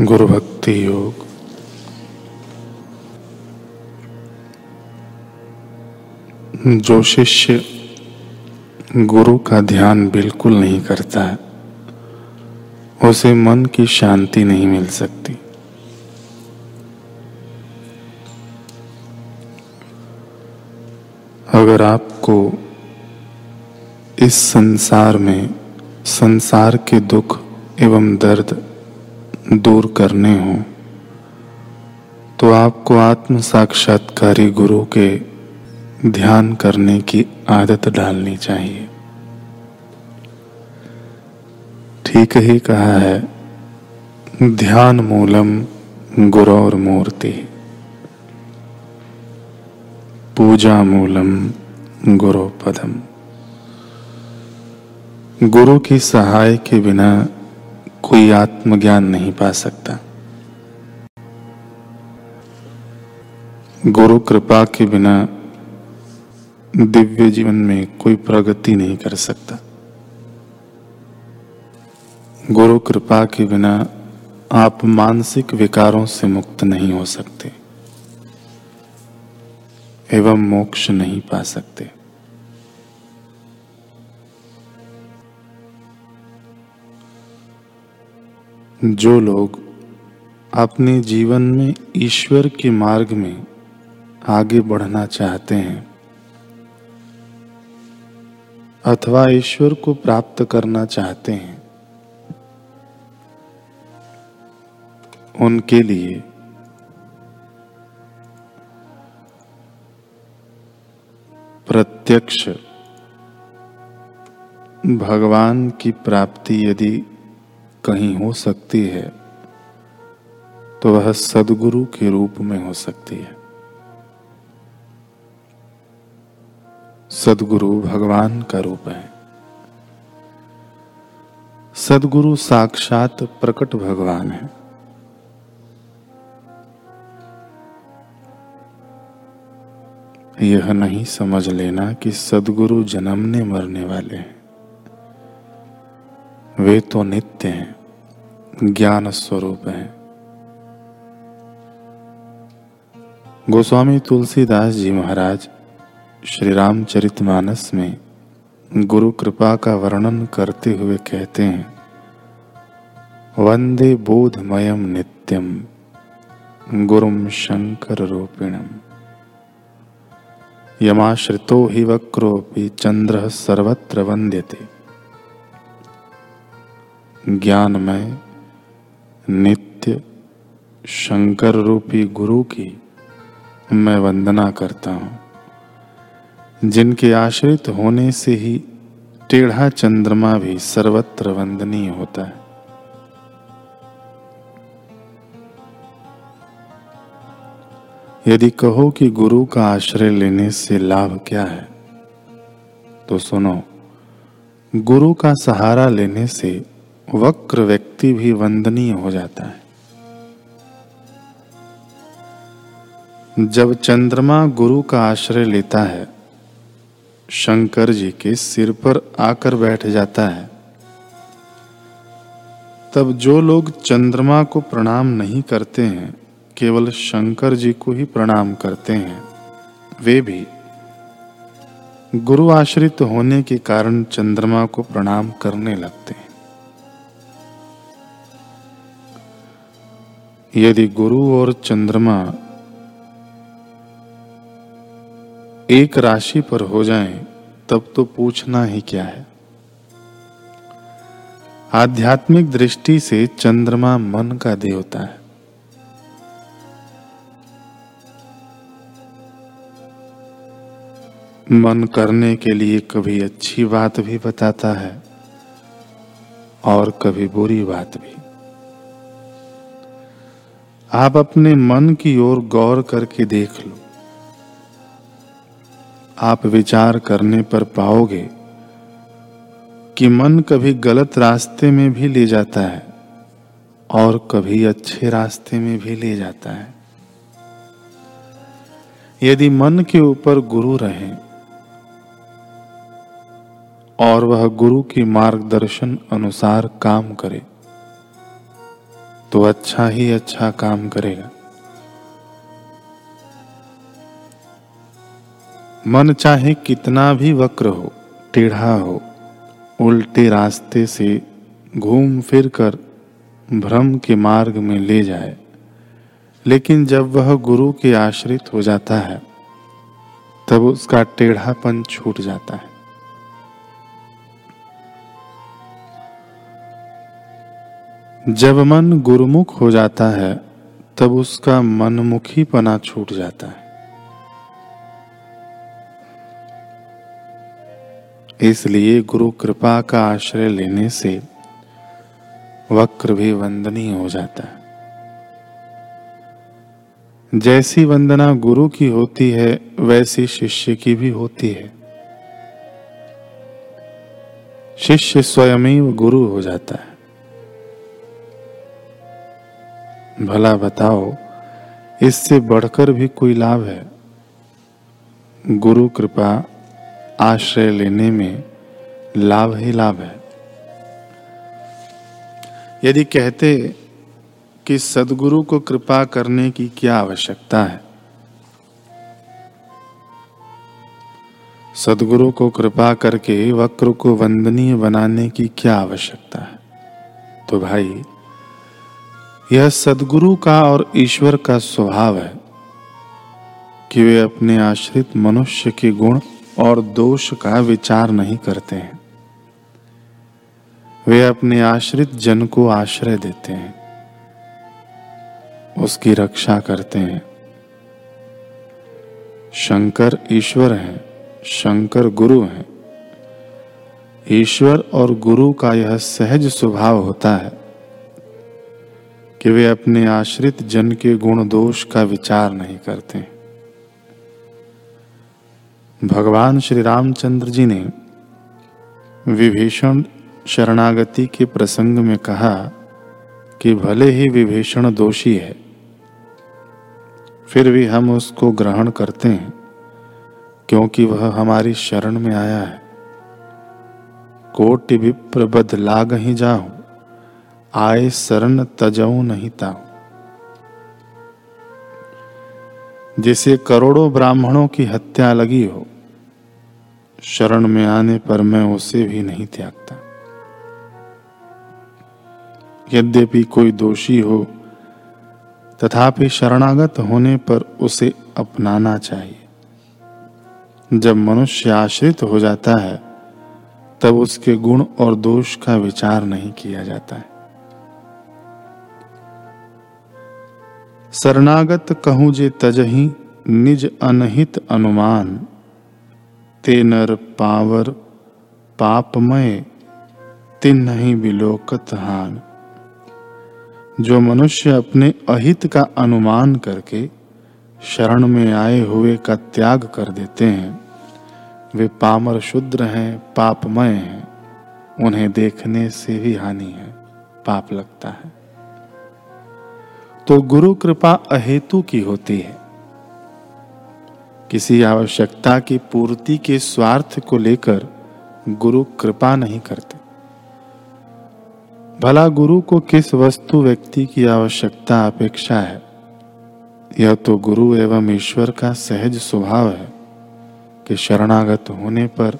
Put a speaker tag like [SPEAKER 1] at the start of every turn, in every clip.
[SPEAKER 1] गुरु भक्ति योग। जो शिष्य गुरु का ध्यान बिल्कुल नहीं करता है, उसे मन की शांति नहीं मिल सकती। अगर आपको इस संसार में संसार के दुख एवं दर्द दूर करने हो तो आपको आत्म साक्षात्कारी गुरु के ध्यान करने की आदत डालनी चाहिए। ठीक ही कहा है, ध्यान मूलम गुरौर मूर्ति। पूजा मूलम गुरु पदम। गुरु की सहाय के बिना कोई आत्मज्ञान नहीं पा सकता। गुरु कृपा के बिना दिव्य जीवन में कोई प्रगति नहीं कर सकता। गुरु कृपा के बिना आप मानसिक विकारों से मुक्त नहीं हो सकते, एवं मोक्ष नहीं पा सकते। जो लोग अपने जीवन में ईश्वर के मार्ग में आगे बढ़ना चाहते हैं, अथवा ईश्वर को प्राप्त करना चाहते हैं, उनके लिए प्रत्यक्ष भगवान की प्राप्ति यदि कहीं हो सकती है तो वह सदगुरु के रूप में हो सकती है। सदगुरु भगवान का रूप है। सदगुरु साक्षात प्रकट भगवान है। यह नहीं समझ लेना कि सदगुरु जन्मने मरने वाले हैं। वे तो नित्य हैं, ज्ञान स्वरूप हैं। गोस्वामी तुलसीदास जी महाराज श्री रामचरितमानस में गुरु कृपा का वर्णन करते हुए कहते हैं, वंदे बोधमयम नित्यम, गुरुम शंकर रूपिणम। यमाश्रितो हि वक्रोपि चंद्र सर्वत्र वंद्यते। ज्ञानमय नित्य शंकर रूपी गुरु की मैं वंदना करता हूँ। जिनके आश्रित होने से ही टेढ़ा चंद्रमा भी सर्वत्र वंदनीय होता है। यदि कहो कि गुरु का आश्रय लेने से लाभ क्या है तो सुनो, गुरु का सहारा लेने से वक्र व्यक्ति भी वंदनीय हो जाता है। जब चंद्रमा गुरु का आश्रय लेता है, शंकर जी के सिर पर आकर बैठ जाता है, तब जो लोग चंद्रमा को प्रणाम नहीं करते हैं, केवल शंकर जी को ही प्रणाम करते हैं, वे भी गुरु आश्रित होने के कारण चंद्रमा को प्रणाम करने लगते हैं। यदि गुरु और चंद्रमा एक राशि पर हो जाएँ, तब तो पूछना ही क्या है? आध्यात्मिक दृष्टि से चंद्रमा मन का देवता है। मन करने के लिए कभी अच्छी बात भी बताता है और कभी बुरी बात भी। आप अपने मन की ओर गौर करके देख लो। आप विचार करने पर पाओगे कि मन कभी गलत रास्ते में भी ले जाता है और कभी अच्छे रास्ते में भी ले जाता है। यदि मन के ऊपर गुरु रहे और वह गुरु के मार्गदर्शन अनुसार काम करे तो अच्छा ही अच्छा काम करेगा। मन चाहे कितना भी वक्र हो, टेढ़ा हो, उल्टे रास्ते से घूम फिर कर भ्रम के मार्ग में ले जाए, लेकिन जब वह गुरु के आश्रित हो जाता है, तब उसका टेढ़ापन छूट जाता है। जब मन गुरुमुख हो जाता है, तब उसका मनमुखी पना छूट जाता है। इसलिए गुरु कृपा का आश्रय लेने से वक्र भी वंदनीय हो जाता है। जैसी वंदना गुरु की होती है, वैसी शिष्य की भी होती है। शिष्य स्वयं गुरु हो जाता है। भला बताओ, इससे बढ़कर भी कोई लाभ है? गुरु कृपा, आश्रय लेने में लाभ ही लाभ है। यदि कहते कि सदगुरु को कृपा करने की क्या आवश्यकता है? सदगुरु को कृपा करके वक्र को वंदनीय बनाने की क्या आवश्यकता है? तो भाई यह सदगुरु का और ईश्वर का स्वभाव है कि वे अपने आश्रित मनुष्य के गुण और दोष का विचार नहीं करते हैं। वे अपने आश्रित जन को आश्रय देते हैं। उसकी रक्षा करते हैं। शंकर ईश्वर हैं, शंकर गुरु हैं। ईश्वर और गुरु का यह सहज स्वभाव होता है कि वे अपने आश्रित जन के गुण दोष का विचार नहीं करते। भगवान श्री रामचंद्र जी ने विभीषण शरणागति के प्रसंग में कहा कि भले ही विभीषण दोषी है, फिर भी हम उसको ग्रहण करते हैं, क्योंकि वह हमारी शरण में आया है। कोटि विप्र बद लाग ही जाऊँ। आए शरण तजऊ नहीं ताऊ जिसे करोड़ों ब्राह्मणों की हत्या लगी हो, शरण में आने पर मैं उसे भी नहीं त्यागता। यद्यपि कोई दोषी हो, तथापि शरणागत होने पर उसे अपनाना चाहिए। जब मनुष्य आश्रित हो जाता है, तब उसके गुण और दोष का विचार नहीं किया जाता है। शरणागत कहूँ जे तजही निज अनहित अनुमान। ते नर पावर पापमय, तिन नहीं बिलोकत हान। जो मनुष्य अपने अहित का अनुमान करके शरण में आए हुए का त्याग कर देते हैं, वे पामर शुद्र हैं, पापमय हैं, उन्हें देखने से भी हानि है, पाप लगता है। तो गुरु कृपा अहेतु की होती है। किसी आवश्यकता की पूर्ति के स्वार्थ को लेकर गुरु कृपा नहीं करते। भला गुरु को किस वस्तु व्यक्ति की आवश्यकता अपेक्षा है? यह तो गुरु एवं ईश्वर का सहज स्वभाव है कि शरणागत होने पर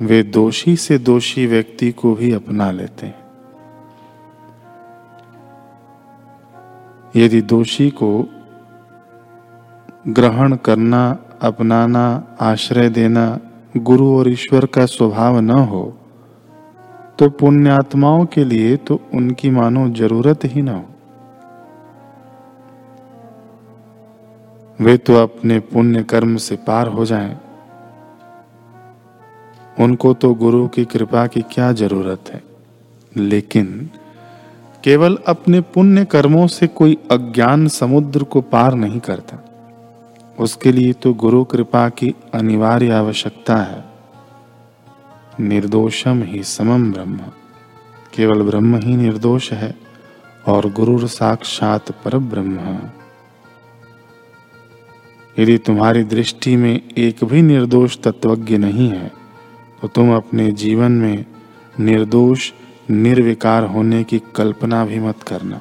[SPEAKER 1] वे दोषी से दोषी व्यक्ति को भी अपना लेते हैं। यदि दोषी को ग्रहण करना, अपनाना, आश्रय देना गुरु और ईश्वर का स्वभाव न हो तो पुण्यात्माओं के लिए तो उनकी मानो ज़रूरत ही न हो वे तो अपने पुण्य कर्म से पार हो जाएँ। उनको तो गुरु की कृपा की क्या ज़रूरत है लेकिन केवल अपने पुण्य कर्मों से कोई अज्ञान समुद्र को पार नहीं करता। उसके लिए तो गुरु कृपा की अनिवार्य आवश्यकता है। निर्दोषम ही समम ब्रह्म। केवल ब्रह्म ही निर्दोष है और गुरु साक्षात पर ब्रह्म यदि तुम्हारी दृष्टि में एक भी निर्दोष तत्वज्ञ नहीं है तो तुम अपने जीवन में निर्दोष निर्विकार होने की कल्पना भी मत करना।